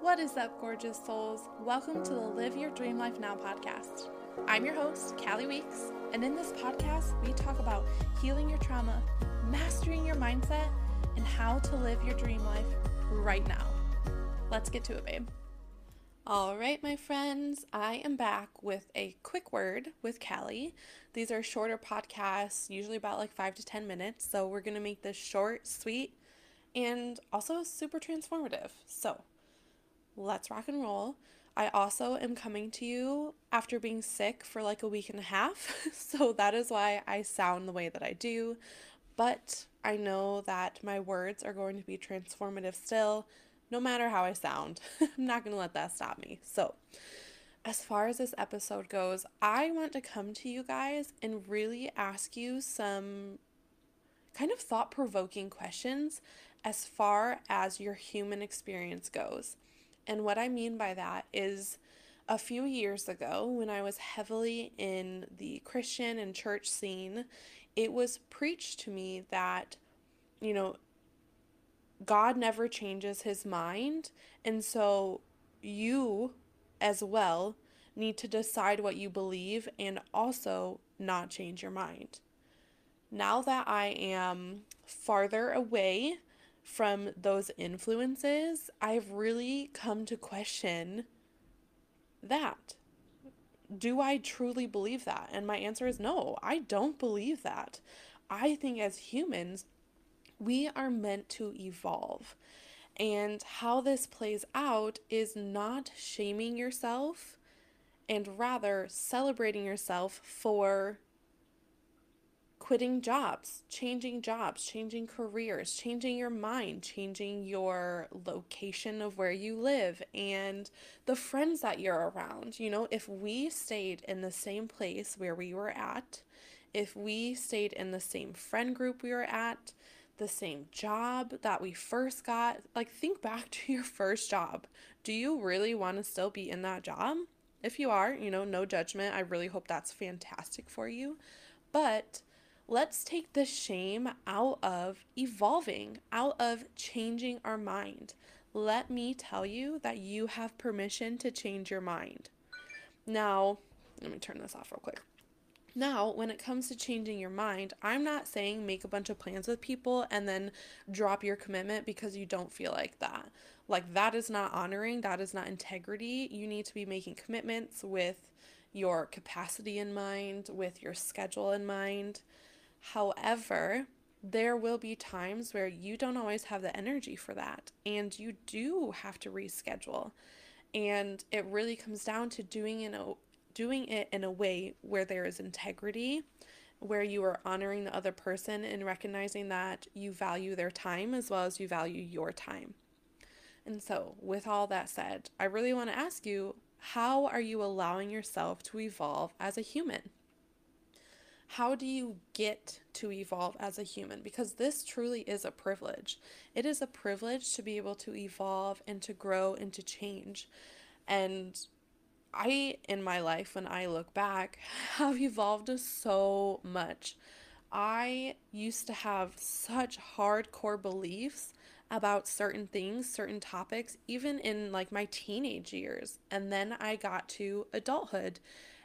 What is up, gorgeous souls? Welcome to the Live Your Dream Life Now podcast. I'm your host, Kali Weeks, and in this podcast, we talk about healing your trauma, mastering your mindset, and how to live your dream life right now. Let's get to it, babe. All right, my friends, I am back with a quick word with Kali. These are shorter podcasts, usually about like five to 10 minutes. So we're to make this short, sweet, and also super transformative. So let's rock and roll. I also am coming to you after being sick for like a week and a half. so that is why I sound the way that I do. But I know that my words are going to be transformative still, no matter how I sound. I'm not going to let that stop me. So, as far as this episode goes, I want to come to you guys and really ask you some kind of thought provoking questions as far as your human experience goes. And what I mean by that is a few years ago, when I was heavily in the Christian and church scene, it was preached to me that, you know, God never changes his mind. And so you, as well, need to decide what you believe and also not change your mind. Now that I am farther away from those influences, I've really come to question that. Do I truly believe that? And my answer is no, I don't believe that. I think as humans, we are meant to evolve. And how this plays out is not shaming yourself and rather celebrating yourself for quitting jobs, changing jobs, changing careers, changing your mind, changing your location of where you live and the friends that you're around. You know, if we stayed in the same place where we were at, if we stayed in the same friend group we were at, the same job that we first got, like think back to your first job. Do you really want to still be in that job? If you are, you know, no judgment. I really hope that's fantastic for you. But let's take the shame out of evolving, out of changing our mind. Let me tell you that you have permission to change your mind. Now, let me turn this off real quick. Now, when it comes to changing your mind, I'm not saying make a bunch of plans with people and then drop your commitment because you don't feel like that. Like, that is not honoring, that is not integrity. You need to be making commitments with your capacity in mind, with your schedule in mind. However, there will be times where you don't always have the energy for that, and you do have to reschedule. And it really comes down to doing in a doing it in a way where there is integrity, where you are honoring the other person and recognizing that you value their time as well as you value your time. And so, with all that said, I really want to ask you how are you allowing yourself to evolve as a human? How do you get to evolve as a human? Because this truly is a privilege. It is a privilege to be able to evolve and to grow and to change. And I, in my life, when I look back, have evolved so much. I used to have such hardcore beliefs about certain things, certain topics, even in like my teenage years. And then I got to adulthood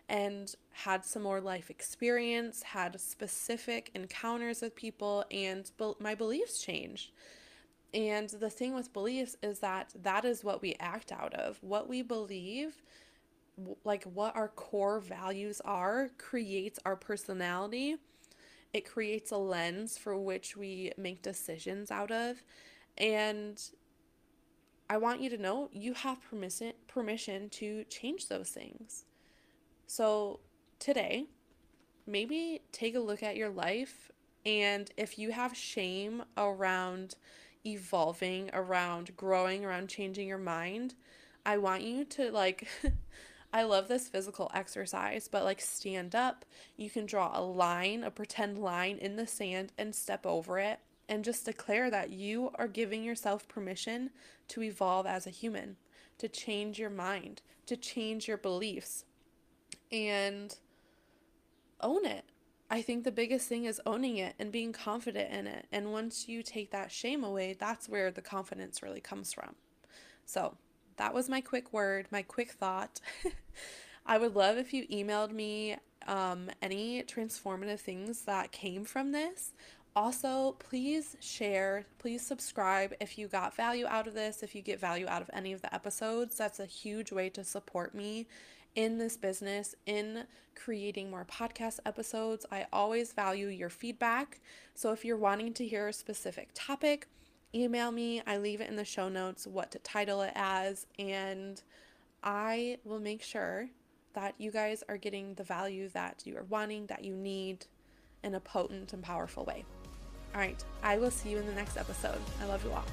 and had some more life experience, had specific encounters with people, and be- my beliefs changed. And the thing with beliefs is that that is what we act out of. What we believe, like what our core values are, creates our personality. It creates a lens for which we make decisions out of. And I want you to know you have permission permission to change those things. So, today, maybe take a look at your life and if you have shame around evolving, around growing, around changing your mind, I want you to like I love this physical exercise, but like stand up. You can draw a line, a pretend line in the sand and step over it and just declare that you are giving yourself permission to evolve as a human, to change your mind, to change your beliefs, and own it. I think the biggest thing is owning it and being confident in it. And once you take that shame away, that's where the confidence really comes from. So, that was my quick word, my quick thought. I would love if you emailed me um, any transformative things that came from this. Also, please share, please subscribe if you got value out of this, if you get value out of any of the episodes. That's a huge way to support me in this business, in creating more podcast episodes. I always value your feedback. So if you're wanting to hear a specific topic, email me. I leave it in the show notes what to title it as, and I will make sure that you guys are getting the value that you are wanting, that you need in a potent and powerful way. All right, I will see you in the next episode. I love you all.